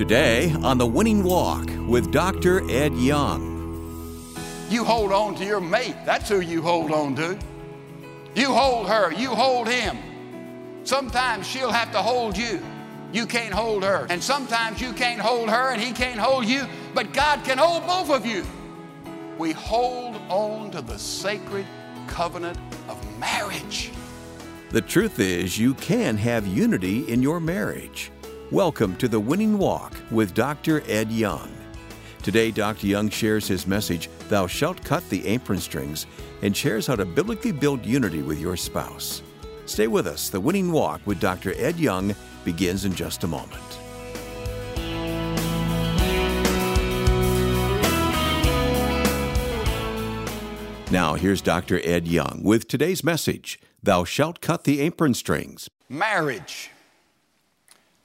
Today on The Winning Walk with Dr. Ed Young. You hold on to your mate. That's who you hold on to. You hold her, you hold him. Sometimes she'll have to hold you. You can't hold her. And sometimes you can't hold her and he can't hold you, but God can hold both of you. We hold on to the sacred covenant of marriage. The truth is, you can have unity in your marriage. Welcome to The Winning Walk with Dr. Ed Young. Today, Dr. Young shares his message, Thou Shalt Cut the Apron Strings, and shares how to biblically build unity with your spouse. Stay with us. The Winning Walk with Dr. Ed Young begins in just a moment. Now, here's Dr. Ed Young with today's message Thou shalt cut the apron strings. Marriage,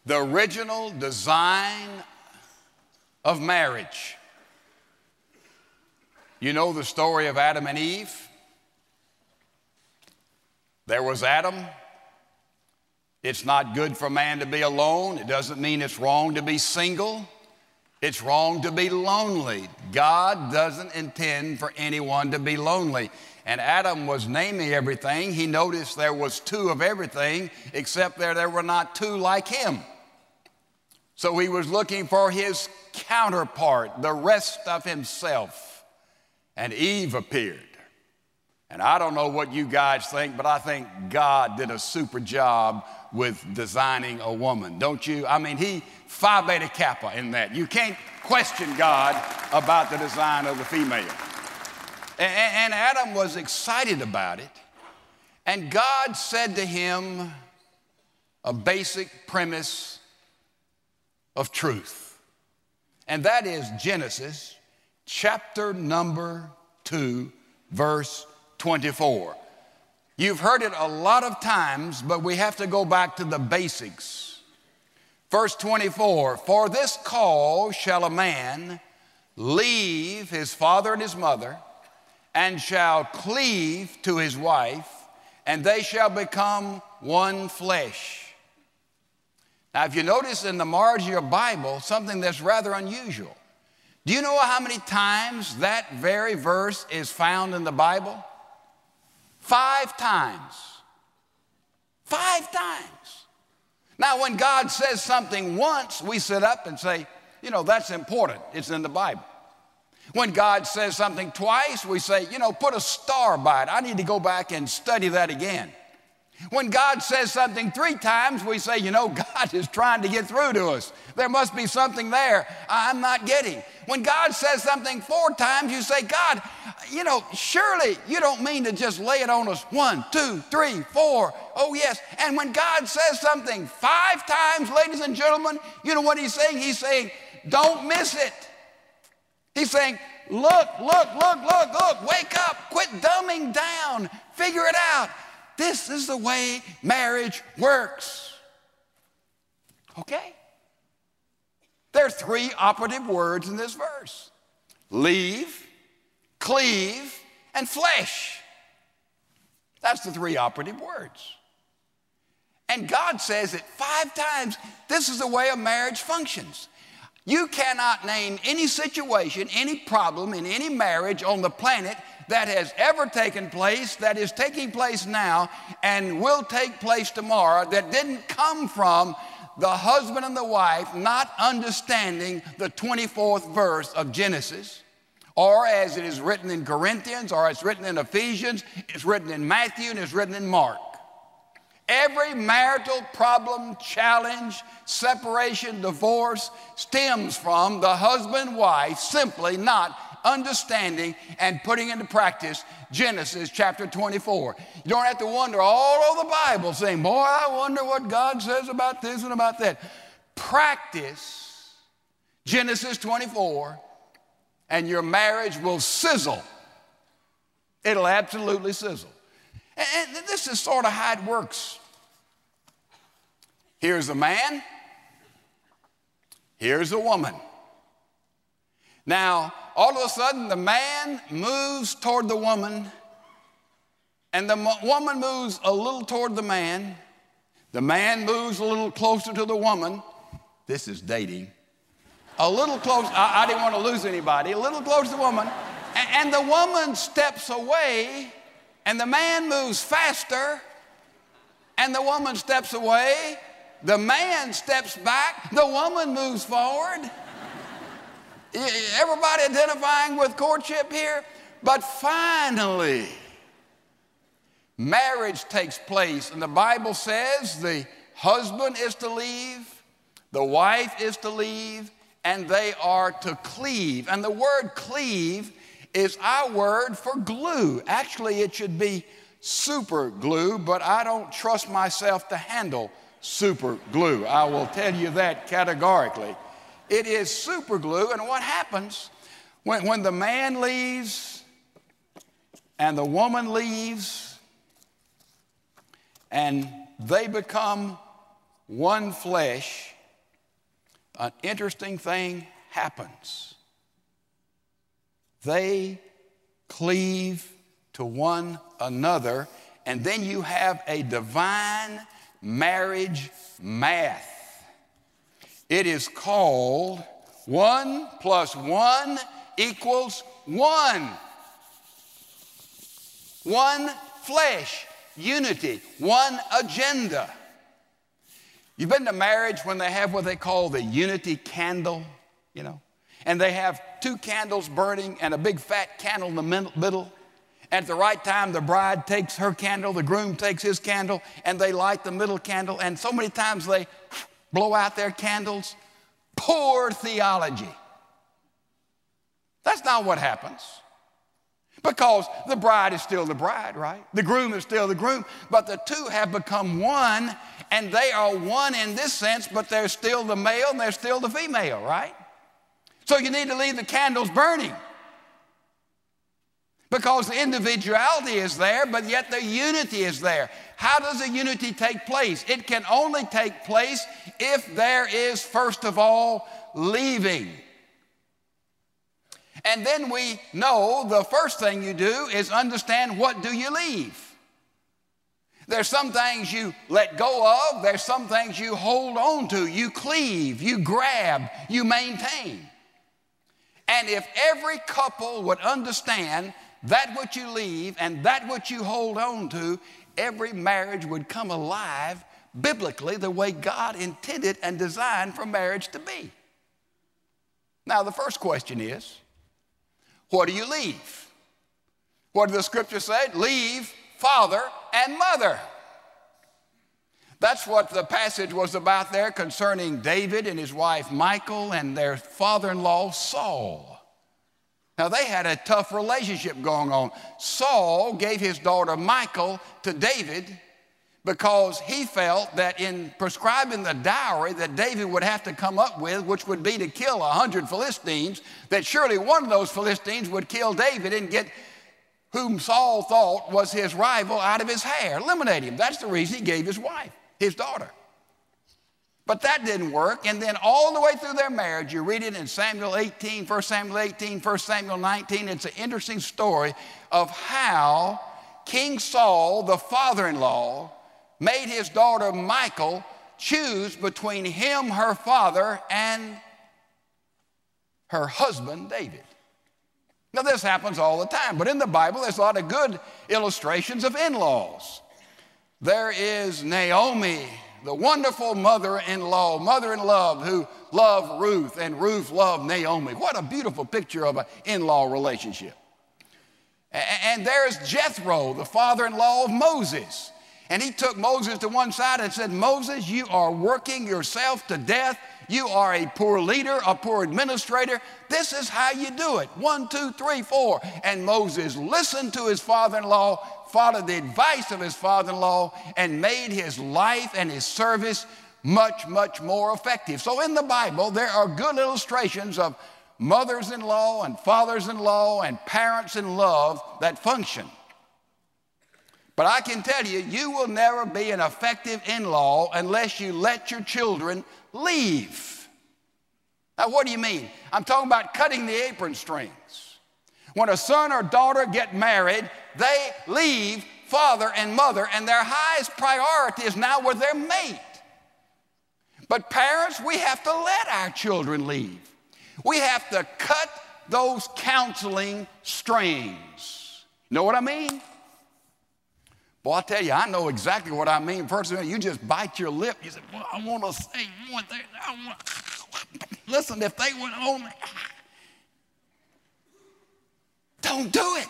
the original design of marriage. You know the story of Adam and Eve? There was Adam. It's not good for man to be alone. It doesn't mean it's wrong to be single. It's wrong to be lonely. God doesn't intend for anyone to be lonely. And Adam was naming everything. He noticed there was two of everything, except there there were not two like him. So he was looking for his counterpart, the rest of himself. And Eve appeared. And I don't know what you guys think, but I think God did a super job with designing a woman, don't you? I mean, he phi beta kappa in that. You can't question God about the design of the female. And, and Adam was excited about it. And God said to him a basic premise of truth. And that is Genesis chapter number 2, verse 24. You've heard it a lot of times, but we have to go back to the basics. Verse 24 For this cause shall a man leave his father and his mother, and shall cleave to his wife, and they shall become one flesh. Now, if you notice in the margin of your Bible, something that's rather unusual. Do you know how many times that very verse is found in the Bible? Five times. Five times. Now, when God says something once, we sit up and say, you know, that's important. It's in the Bible. When God says something twice, we say, you know, put a star by it. I need to go back and study that again. When God says something three times, we say, you know, God is trying to get through to us. There must be something there I'm not getting. When God says something four times, you say, God, you know, surely you don't mean to just lay it on us one, two, three, four. Oh, yes. And when God says something five times, ladies and gentlemen, you know what He's saying? He's saying, don't miss it. He's saying, look, look, look, look, look, wake up, quit dumbing down, figure it out. This is the way marriage works. Okay? There are three operative words in this verse leave, cleave, and flesh. That's the three operative words. And God says it five times. This is the way a marriage functions. You cannot name any situation, any problem in any marriage on the planet that has ever taken place, that is taking place now, and will take place tomorrow that didn't come from the husband and the wife not understanding the 24th verse of Genesis, or as it is written in Corinthians, or it's written in Ephesians, it's written in Matthew, and it's written in Mark. Every marital problem, challenge, separation, divorce stems from the husband wife simply not understanding and putting into practice Genesis chapter 24. You don't have to wonder all over the Bible saying, Boy, I wonder what God says about this and about that. Practice Genesis 24, and your marriage will sizzle. It'll absolutely sizzle. And this is sort of how it works. Here's a man, here's a woman. Now, all of a sudden, the man moves toward the woman, and the woman moves a little toward the man. The man moves a little closer to the woman. This is dating. a little close. I, I didn't want to lose anybody. A little close to the woman. And, and the woman steps away, and the man moves faster, and the woman steps away. The man steps back, the woman moves forward. Everybody identifying with courtship here? But finally, marriage takes place, and the Bible says the husband is to leave, the wife is to leave, and they are to cleave. And the word cleave is our word for glue. Actually, it should be super glue, but I don't trust myself to handle super glue. I will tell you that categorically. It is super glue, and what happens when, when the man leaves and the woman leaves and they become one flesh, an interesting thing happens. They cleave to one another, and then you have a divine marriage math. It is called one plus one equals one. One flesh, unity, one agenda. You've been to marriage when they have what they call the unity candle, you know, and they have two candles burning and a big fat candle in the middle. At the right time, the bride takes her candle, the groom takes his candle, and they light the middle candle. And so many times they blow out their candles. Poor theology. That's not what happens. Because the bride is still the bride, right? The groom is still the groom, but the two have become one, and they are one in this sense, but they're still the male and they're still the female, right? So you need to leave the candles burning. Because the individuality is there, but yet the unity is there. How does the unity take place? It can only take place if there is, first of all, leaving. And then we know the first thing you do is understand what do you leave. There's some things you let go of, there's some things you hold on to, you cleave, you grab, you maintain. And if every couple would understand that which you leave and that which you hold on to, every marriage would come alive biblically the way God intended and designed for marriage to be. Now, the first question is what do you leave? What did the scripture say? Leave father and mother. That's what the passage was about there concerning David and his wife Michal and their father in law Saul. Now, they had a tough relationship going on. Saul gave his daughter Michal to David because he felt that in prescribing the dowry that David would have to come up with, which would be to kill a hundred Philistines, that surely one of those Philistines would kill David and get whom Saul thought was his rival out of his hair, eliminate him. That's the reason he gave his wife, his daughter. But that didn't work. And then all the way through their marriage, you read it in Samuel 18, 1 Samuel 18, 1 Samuel 19. It's an interesting story of how King Saul, the father in law, made his daughter Michal choose between him, her father, and her husband, David. Now, this happens all the time, but in the Bible, there's a lot of good illustrations of in laws. There is Naomi the wonderful mother in law, mother in love who loved Ruth and Ruth loved Naomi. What a beautiful picture of an in law relationship. And there's Jethro, the father in law of Moses. And he took Moses to one side and said, Moses, you are working yourself to death. You are a poor leader, a poor administrator. This is how you do it. One, two, three, four. And Moses listened to his father in law, followed the advice of his father in law, and made his life and his service much, much more effective. So in the Bible, there are good illustrations of mothers in law and fathers in law and parents in love that function. But I can tell you, you will never be an effective in law unless you let your children leave. Now, what do you mean? I'm talking about cutting the apron strings. When a son or daughter get married, they leave father and mother, and their highest priority is now with their mate. But parents, we have to let our children leave. We have to cut those counseling strings. Know what I mean? Boy, I tell you, I know exactly what I mean. First of all, you just bite your lip. You say, Well, I want to say one thing. I want Listen, if they would only. Don't do it.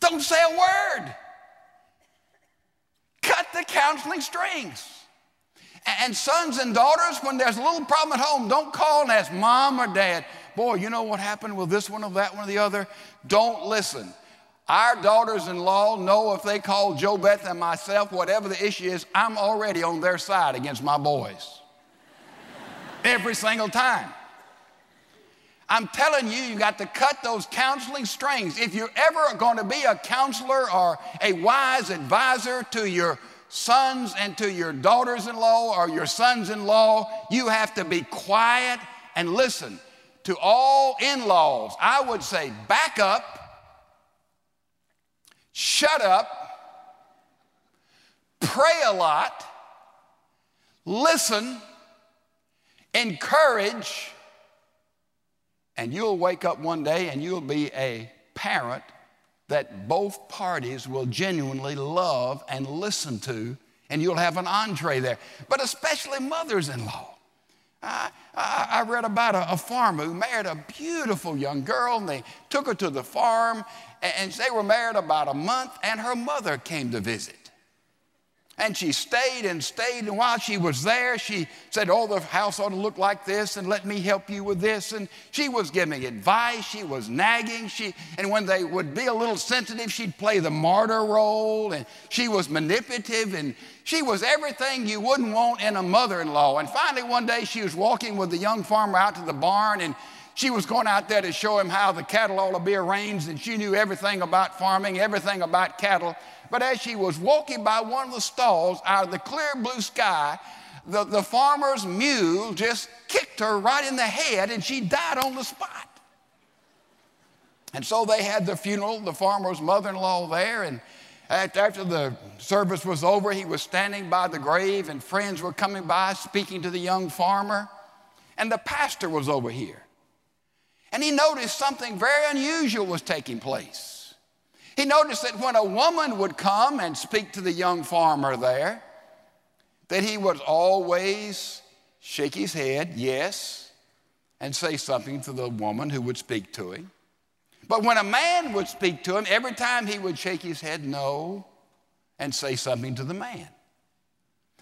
Don't say a word. Cut the counseling strings. And sons and daughters, when there's a little problem at home, don't call and ask mom or dad, boy, you know what happened with this one or that one or the other? Don't listen. Our daughters in law know if they call Jo Beth and myself, whatever the issue is, I'm already on their side against my boys. Every single time. I'm telling you, you got to cut those counseling strings. If you're ever going to be a counselor or a wise advisor to your sons and to your daughters in law or your sons in law, you have to be quiet and listen. To all in laws, I would say back up, shut up, pray a lot, listen, encourage, and you'll wake up one day and you'll be a parent that both parties will genuinely love and listen to, and you'll have an entree there. But especially mothers in law. I, I, read about a, a, farmer who married a beautiful young girl, and they took her to the farm, and, they were married about a month, and her mother came to visit. And she stayed and stayed. And while she was there, she said, Oh, the house ought to look like this, and let me help you with this. And she was giving advice. She was nagging. She, and when they would be a little sensitive, she'd play the martyr role. And she was manipulative. And she was everything you wouldn't want in a mother in law. And finally, one day, she was walking with the young farmer out to the barn. And she was going out there to show him how the cattle ought to be arranged, and she knew everything about farming, everything about cattle. But as she was walking by one of the stalls out of the clear blue sky, the, the farmer's mule just kicked her right in the head and she died on the spot. And so they had the funeral, the farmer's mother in law there. And after the service was over, he was standing by the grave and friends were coming by speaking to the young farmer. And the pastor was over here. And he noticed something very unusual was taking place. He noticed that when a woman would come and speak to the young farmer there, that he would always shake his head, yes, and say something to the woman who would speak to him. But when a man would speak to him, every time he would shake his head no and say something to the man.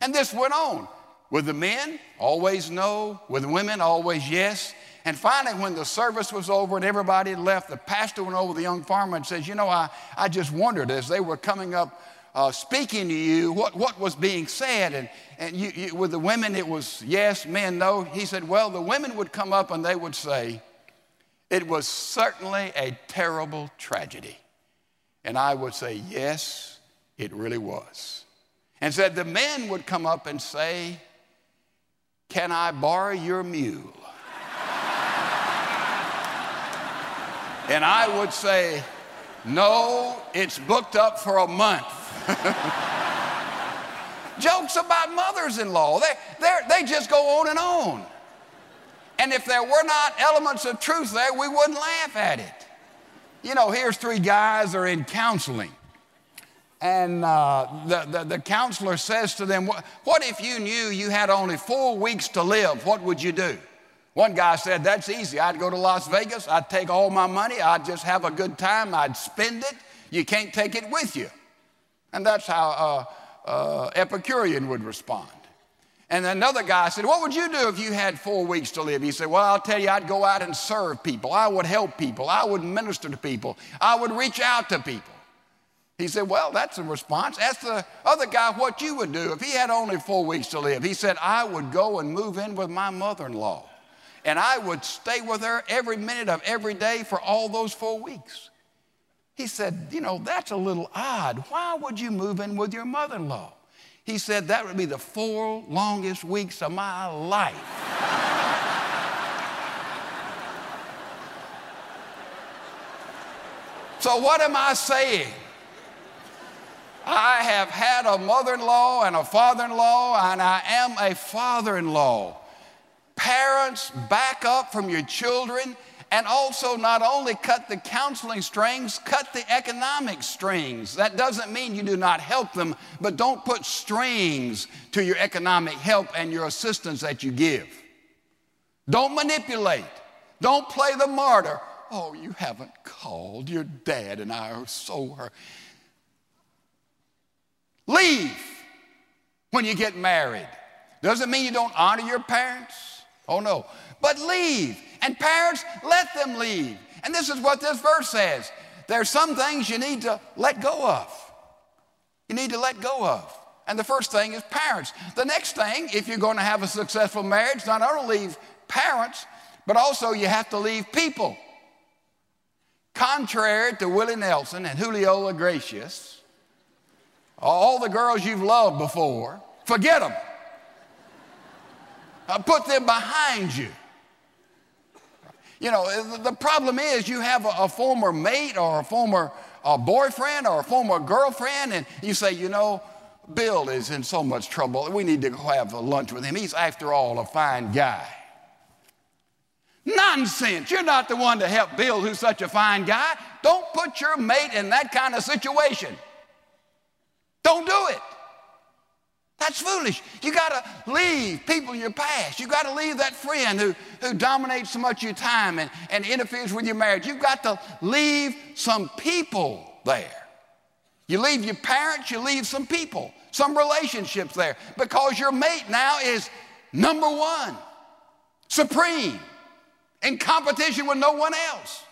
And this went on. With the men, always no. With the women, always yes. And finally, when the service was over and everybody had left, the pastor went over to the young farmer and says, You know, I, I just wondered as they were coming up uh, speaking to you, what, what was being said. And, and you, you, with the women, it was yes, men, no. He said, Well, the women would come up and they would say, It was certainly a terrible tragedy. And I would say, Yes, it really was. And said, The men would come up and say, Can I borrow your mule? And I would say, no, it's booked up for a month. Jokes about mothers in law, they, they just go on and on. And if there were not elements of truth there, we wouldn't laugh at it. You know, here's three guys are in counseling. And uh, the, the, the, counselor says to them, what, what if you knew you had only four weeks to live? What would you do? One guy said, That's easy. I'd go to Las Vegas, I'd take all my money, I'd just have a good time, I'd spend it. You can't take it with you. And that's how uh, uh, Epicurean would respond. And another guy said, What would you do if you had four weeks to live? He said, Well, I'll tell you, I'd go out and serve people. I would help people. I would minister to people. I would reach out to people. He said, Well, that's a response. Ask the other guy what you would do if he had only four weeks to live. He said, I would go and move in with my mother in law and I would stay with her every minute of every day for all those four weeks. He said, You know, that's a little odd. Why would you move in with your mother in law? He said, That would be the four longest weeks of my life. so, what am I saying? I have had a mother in law and a father in law, and I am a father in law. Parents, back up from your children and also not only cut the counseling strings, cut the economic strings. That doesn't mean you do not help them, but don't put strings to your economic help and your assistance that you give. Don't manipulate. Don't play the martyr. Oh, you haven't called. Your dad and I are so hurt. Leave when you get married. Doesn't mean you don't honor your parents. Oh, no. But leave. And parents, let them leave. And this is what this verse says there's some things you need to let go of. You need to let go of. And the first thing is parents. The next thing, if you're going to have a successful marriage, not only leave parents, but also you have to leave people. Contrary to Willie Nelson and Julio Iglesias, all the girls you've loved before, forget them. Uh, put them behind you. You know, the problem is you have a, a former mate or a former uh, boyfriend or a former girlfriend, and you say, you know, Bill is in so much trouble. We need to go have a lunch with him. He's, after all, a fine guy. Nonsense. You're not the one to help Bill, who's such a fine guy. Don't put your mate in that kind of situation. Don't do it. That's foolish. You got to leave people in your past. You got to leave that friend who, who dominates so much of your time and, and interferes with your marriage. You've got to leave some people there. You leave your parents, you leave some people, some relationships there because your mate now is number one, supreme, in competition with no one else.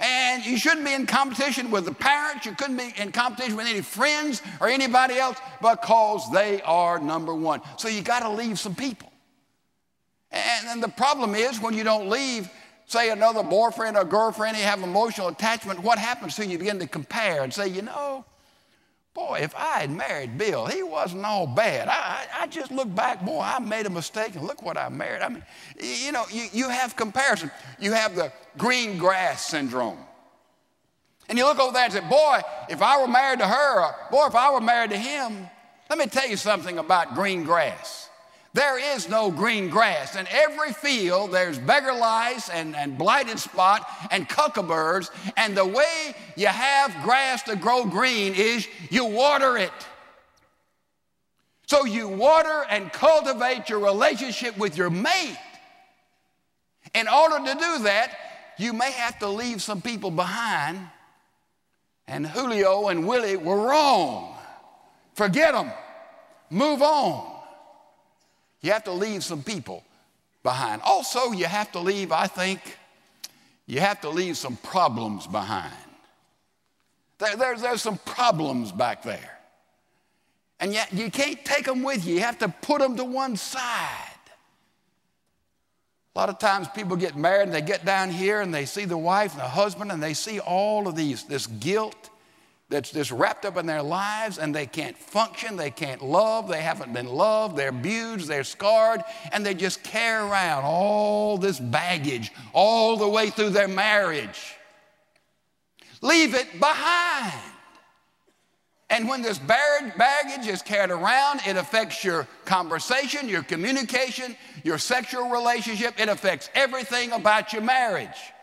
And you shouldn't be in competition with the parents. You couldn't be in competition with any friends or anybody else because they are number one. So you got to leave some people. And the problem is when you don't leave, say, another boyfriend or girlfriend, you have emotional attachment, what happens to you? You begin to compare and say, you know, boy, if I had married Bill, he wasn't all bad. I, I, just look back, boy, I made a mistake and look what I married. I mean, you know, you, you have comparison. You have the green grass syndrome. And you look over there and say, boy, if I were married to her, or boy, if I were married to him, let me tell you something about green grass. There is no green grass. In every field, there's beggar lice and, and blighted spot and cockleburs. And the way you have grass to grow green is you water it. So you water and cultivate your relationship with your mate. In order to do that, you may have to leave some people behind. And Julio and Willie were wrong. Forget them. Move on. You have to leave some people behind. Also, you have to leave, I think, you have to leave some problems behind. There, there's, there's some problems back there. And yet you can't take them with you. You have to put them to one side. A lot of times people get married and they get down here and they see the wife and the husband and they see all of these, this guilt that's just wrapped up in their lives and they can't function, they can't love, they haven't been loved, they're abused, they're scarred, and they just carry around all this baggage all the way through their marriage. Leave it behind. And when this baggage is carried around, it affects your conversation, your communication, your sexual relationship. It affects everything about your marriage.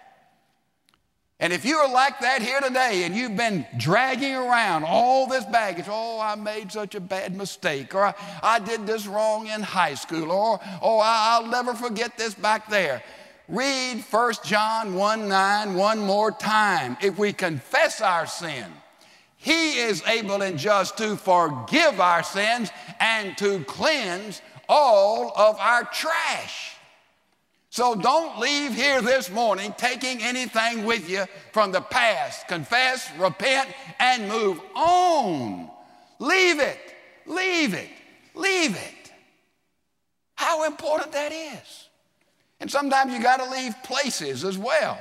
And if you are like that here today and you've been dragging around all this baggage, oh, I made such a bad mistake, or I, I did this wrong in high school, or oh, I'll never forget this back there. Read 1 John 1 9 one more time. If we confess our sin, he is able and just to forgive our sins and to cleanse all of our trash. So don't leave here this morning taking anything with you from the past. Confess, repent, and move on. Leave it, leave it, leave it. How important that is. And sometimes you got to leave places as well.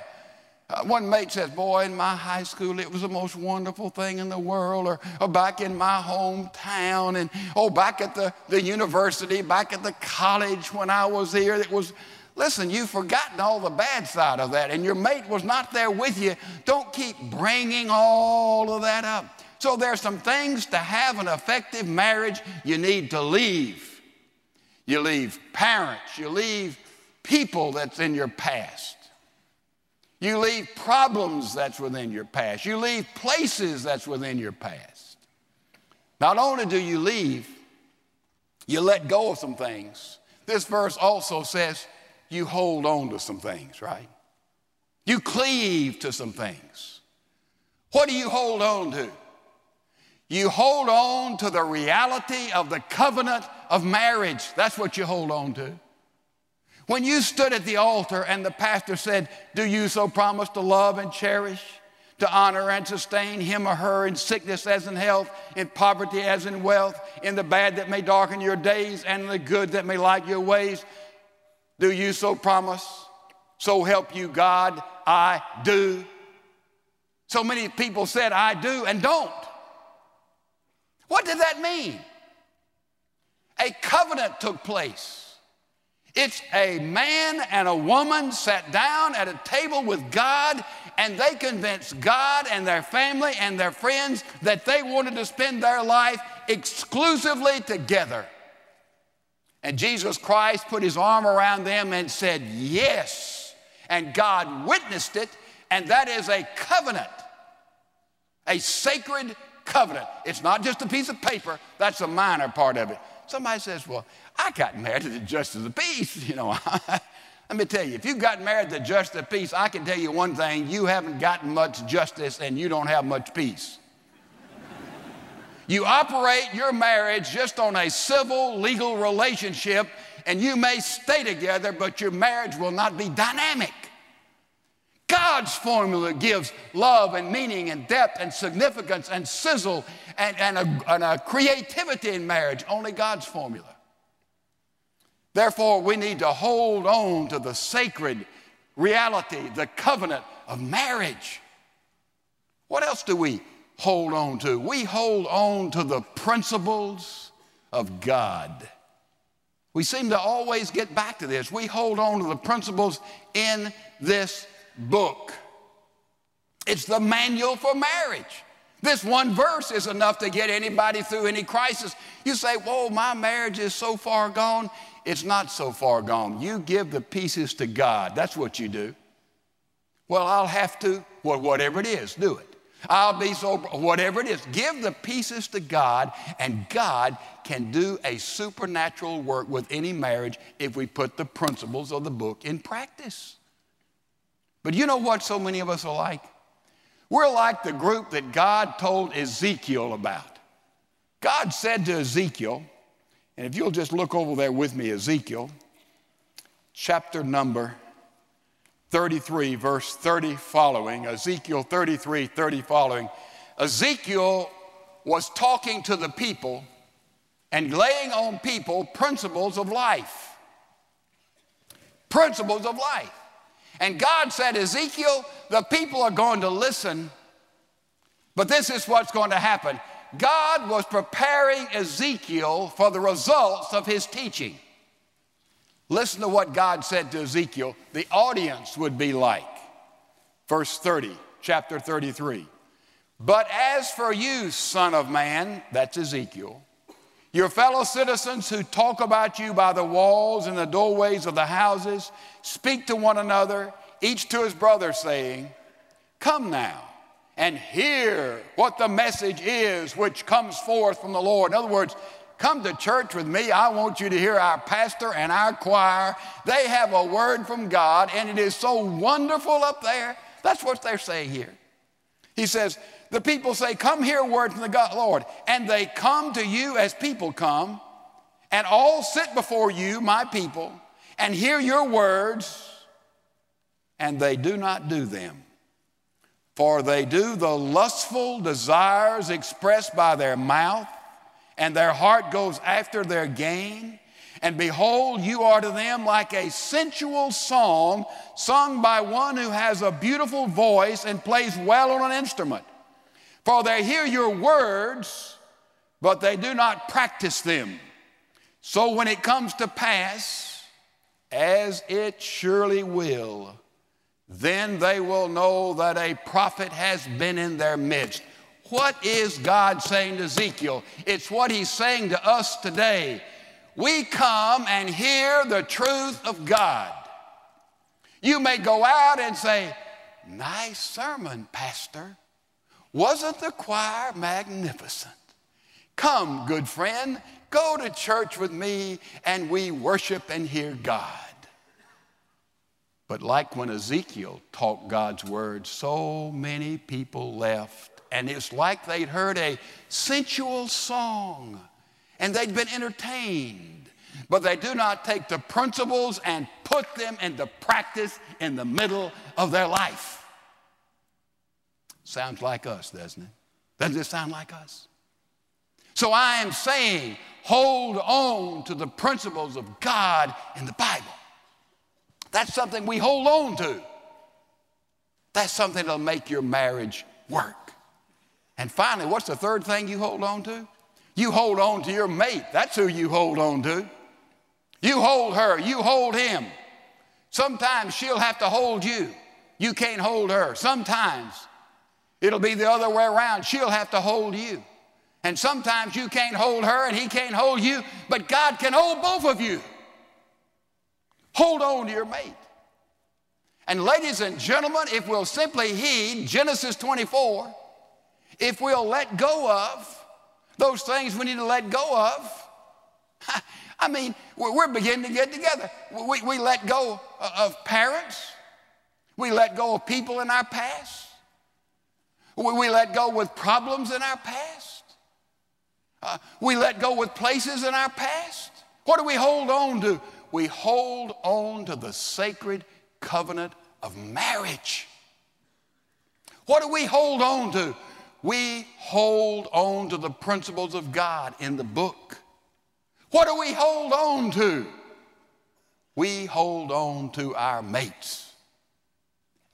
Uh, one mate says, Boy, in my high school, it was the most wonderful thing in the world, or, or back in my hometown, and oh, back at the, the university, back at the college when I was here, it was. Listen, you've forgotten all the bad side of that, and your mate was not there with you. Don't keep bringing all of that up. So, there's some things to have an effective marriage you need to leave. You leave parents. You leave people that's in your past. You leave problems that's within your past. You leave places that's within your past. Not only do you leave, you let go of some things. This verse also says you hold on to some things, right? You cleave to some things. What do you hold on to? You hold on to the reality of the covenant of marriage. That's what you hold on to. When you stood at the altar and the pastor said, Do you so promise to love and cherish, to honor and sustain him or her in sickness as in health, in poverty as in wealth, in the bad that may darken your days, and the good that may light your ways? Do you so promise? So help you God, I do. So many people said, I do, and don't. What did that mean? A covenant took place. It's a man and a woman sat down at a table with God and they convinced God and their family and their friends that they wanted to spend their life exclusively together. And Jesus Christ put his arm around them and said, Yes. And God witnessed it, and that is a covenant, a sacred covenant. It's not just a piece of paper, that's a minor part of it. Somebody says, Well, I got married to the justice of the peace. You know, let me tell you, if you got married to the justice of the peace, I can tell you one thing you haven't gotten much justice and you don't have much peace. You operate your marriage just on a civil, legal relationship, and you may stay together, but your marriage will not be dynamic. God's formula gives love and meaning and depth and significance and sizzle and, and, a, and a creativity in marriage. Only God's formula. Therefore, we need to hold on to the sacred reality, the covenant of marriage. What else do we hold on to? We hold on to the principles of God. We seem to always get back to this. We hold on to the principles in this book. It's the manual for marriage. This one verse is enough to get anybody through any crisis. You say, Whoa, my marriage is so far gone. It's not so far gone. You give the pieces to God. That's what you do. Well, I'll have to, well, whatever it is, do it. I'll be so, whatever it is, give the pieces to God, and God can do a supernatural work with any marriage if we put the principles of the book in practice. But you know what so many of us are like? We're like the group that God told Ezekiel about. God said to Ezekiel, and if you'll just look over there with me, Ezekiel, chapter number 33, verse 30 following, Ezekiel 33, 30 following. Ezekiel was talking to the people and laying on people principles of life. Principles of life. And God said, Ezekiel, the people are going to listen, but this is what's going to happen. God was preparing Ezekiel for the results of his teaching. Listen to what God said to Ezekiel the audience would be like. Verse 30, chapter 33. But as for you, son of man, that's Ezekiel, your fellow citizens who talk about you by the walls and the doorways of the houses speak to one another, each to his brother, saying, Come now and hear what the message is which comes forth from the Lord. In other words, come to church with me. I want you to hear our pastor and our choir. They have a word from God, and it is so wonderful up there. That's what they're saying here. He says, the people say, Come hear a word from the God, Lord. And they come to you as people come, and all sit before you, my people, and hear your words, and they do not do them. For they do the lustful desires expressed by their mouth, and their heart goes after their gain. And behold, you are to them like a sensual song sung by one who has a beautiful voice and plays well on an instrument. For they hear your words, but they do not practice them. So when it comes to pass, as it surely will, then they will know that a prophet has been in their midst. What is God saying to Ezekiel? It's what he's saying to us today. we come and hear the truth of God. You may go out and say, Nice sermon, Pastor. Wasn't the choir magnificent? Come, good friend, go to church with me and we worship and hear God. But like when Ezekiel taught God's word, so many people left, and it's like they'd heard a sensual song and they'd been entertained, but they do not take the principles and put them into practice in the middle of their life. Sounds like us, doesn't it? Doesn't it sound like us? So I am saying, hold on to the principles of God in the Bible. That's something we hold on to. That's something that'll make your marriage work. And finally, what's the third thing you hold on to? You hold on to your mate. That's who you hold on to. You hold her, you hold him. Sometimes she'll have to hold you. You can't hold her. Sometimes It'll be the other way around. She'll have to hold you. And sometimes you can't hold her and he can't hold you, but God can hold both of you. Hold on to your mate. And ladies and gentlemen, if we'll simply heed Genesis 24, if we'll let go of those things we need to let go of, I mean, we're beginning to get together. We, we let go of parents, we let go of people in our past. We let go with problems in our past. Uh, we let go with places in our past. What do we hold on to? We hold on to the sacred covenant of marriage. What do we hold on to? We hold on to the principles of God in the book. What do we hold on to? We hold on to our mates.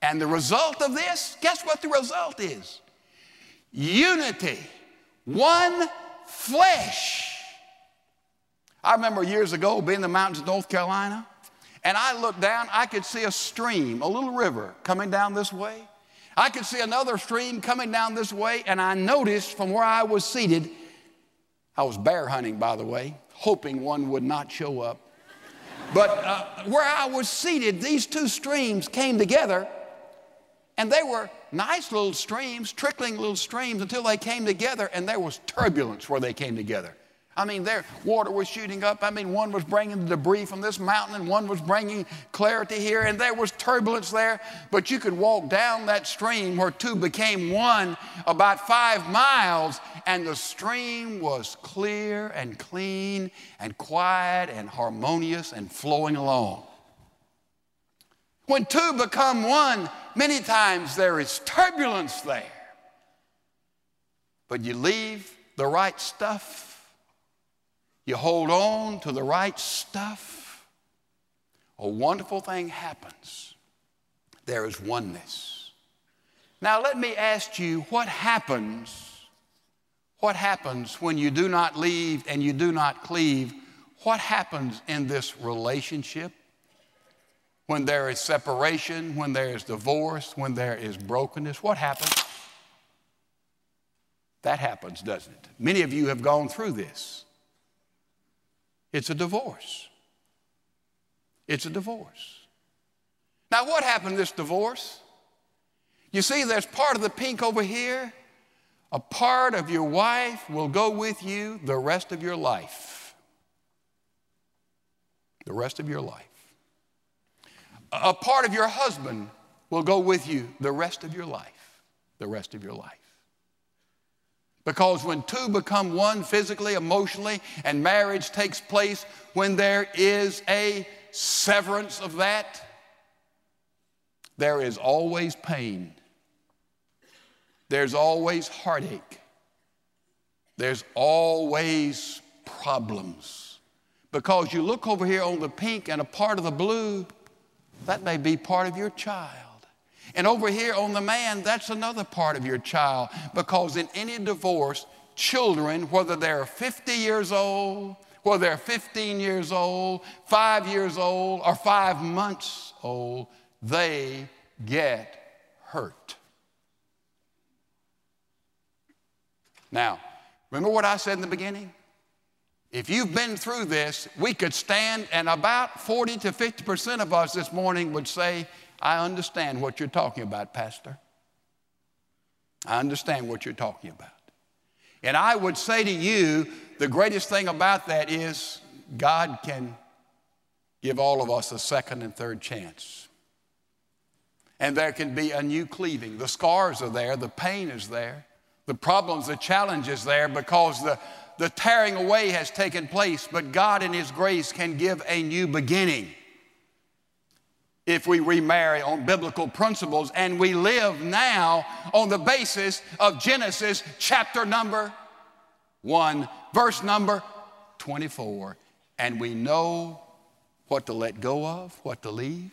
And the result of this, guess what the result is? Unity, one flesh. I remember years ago being in the mountains of North Carolina, and I looked down, I could see a stream, a little river coming down this way. I could see another stream coming down this way, and I noticed from where I was seated, I was bear hunting, by the way, hoping one would not show up. But uh, where I was seated, these two streams came together and they were nice little streams, trickling little streams until they came together and there was turbulence where they came together. I mean, their water was shooting up. I mean, one was bringing the debris from this mountain and one was bringing clarity here, and there was turbulence there. But you could walk down that stream where two became one about five miles, and the stream was clear and clean and quiet and harmonious and flowing along. When two become one, many times there is turbulence there. But you leave the right stuff, you hold on to the right stuff, a wonderful thing happens. There is oneness. Now, let me ask you what happens? What happens when you do not leave and you do not cleave? What happens in this relationship? when there is separation, when there is divorce, when there is brokenness, what happens? That happens, doesn't it? Many of you have gone through this. It's a divorce. It's a divorce. Now, what happened to this divorce? You see, there's part of the pink over here. A part of your wife will go with you the rest of your life. The rest of your life a part of your husband will go with you the rest of your life. The rest of your life. Because when two become one physically, emotionally, and marriage takes place, when there is a severance of that, there is always pain. There's always heartache. There's always problems. Because you look over here on the pink and a part of the blue, that may be part of your child. And over here on the man, that's another part of your child. Because in any divorce, children, whether they're 50 years old, whether they're 15 years old, five years old, or five months old, they get hurt. Now, remember what I said in the beginning? if you've been through this, we could stand, and about 40 to 50% of us this morning would say, I understand what you're talking about, Pastor. I understand what you're talking about. And I would say to you, the greatest thing about that is God can give all of us a second and third chance. And there can be a new cleaving. The scars are there, the pain is there, the problems, the challenge is there because the, the tearing away has taken place, but God in His grace can give a new beginning if we remarry on biblical principles and we live now on the basis of Genesis chapter number 1, verse number 24. And we know what to let go of, what to leave,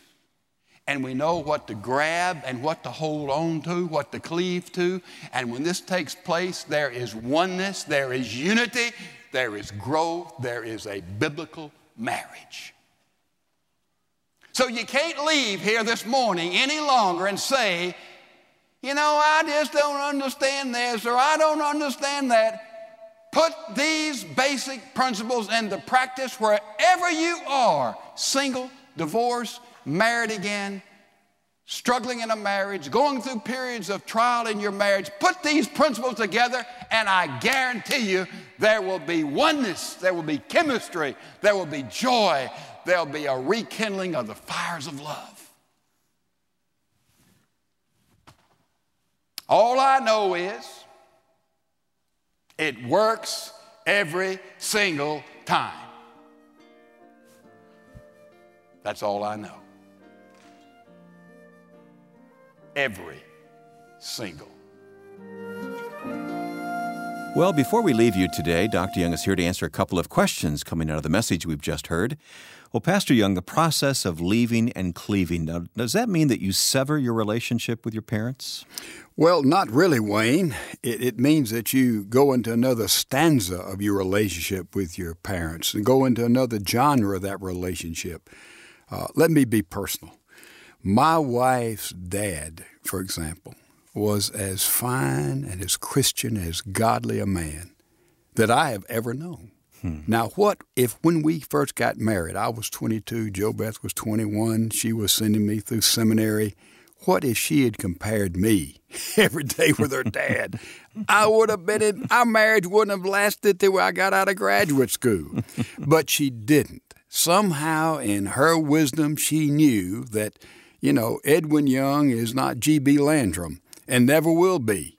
and we know what to grab and what to hold on to, what to cleave to. And when this takes place, there is oneness, there is unity, there is growth, there is a biblical marriage. So you can't leave here this morning any longer and say, you know, I just don't understand this or I don't understand that. Put these basic principles into practice wherever you are single, divorced, married again, struggling in a marriage, going through periods of trial in your marriage. Put these principles together, and I guarantee you there will be oneness, there will be chemistry, there will be joy, there'll be a rekindling of the fires of love. All I know is it works every single time. That's all I know. Every single. Well, before we leave you today, Dr. Young is here to answer a couple of questions coming out of the message we've just heard. Well, Pastor Young, the process of leaving and cleaving, now, does that mean that you sever your relationship with your parents? Well, not really, Wayne. It, it, means that you go into another stanza of your relationship with your parents and go into another genre of that relationship. Uh, let me be personal. My wife's dad, for example, was as fine and as Christian, as godly a man that I have ever known. Hmm. Now, what if when we first got married, I was 22, Jo Beth was 21, she was sending me through seminary. What if she had compared me every day with her dad? I would have been in, our marriage wouldn't have lasted till I got out of graduate school. but she didn't. Somehow, in her wisdom, she knew that, you know, Edwin Young is not G.B. Landrum and never will be.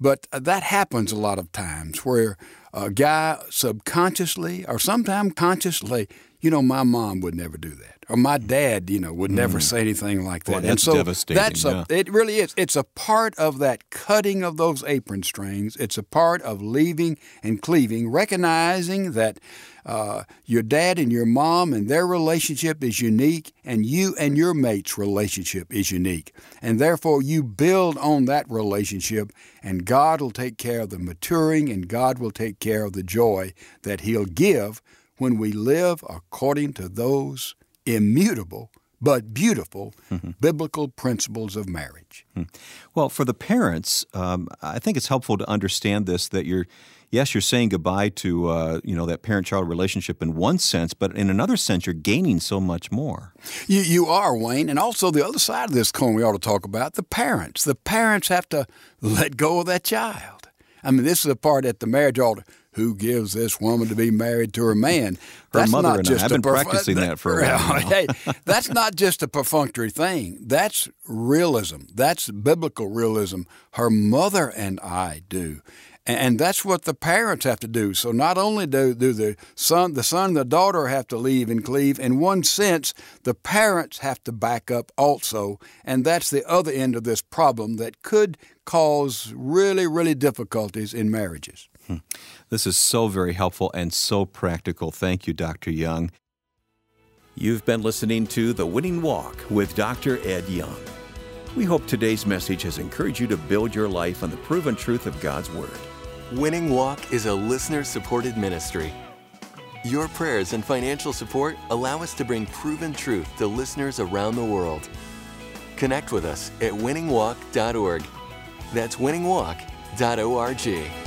But that happens a lot of times where a guy subconsciously or sometimes consciously, you know, my mom would never do that. Or my dad, you know, would never mm. say anything like that. Well, that's and so devastating. That's a, it really is. It's a part of that cutting of those apron strings. It's a part of leaving and cleaving, recognizing that uh, your dad and your mom and their relationship is unique, and you and your mate's relationship is unique. And therefore, you build on that relationship, and God will take care of the maturing, and God will take care of the joy that He'll give when we live according to those immutable but beautiful mm-hmm. biblical principles of marriage. Hmm. Well, for the parents, um, I think it's helpful to understand this that you're yes, you're saying goodbye to uh, you know that parent-child relationship in one sense, but in another sense, you're gaining so much more. You, you are Wayne, and also the other side of this coin we ought to talk about the parents. The parents have to let go of that child. I mean, this is a part at the marriage altar. Who gives this woman to be married to her man? Her that's mother not and just I. I've been practicing that for a while. hey, that's not just a perfunctory thing. That's realism. That's biblical realism. Her mother and I do. And that's what the parents have to do. So not only do, do the son, the son the daughter have to leave and cleave, in one sense, the parents have to back up also. And that's the other end of this problem that could cause really, really difficulties in marriages. Hmm. This is so very helpful and so practical. Thank you, Dr. Young. You've been listening to The Winning Walk with Dr. Ed Young. We hope today's message has encouraged you to build your life on the proven truth of God's Word. Winning Walk is a listener supported ministry. Your prayers and financial support allow us to bring proven truth to listeners around the world. Connect with us at winningwalk.org. That's winningwalk.org.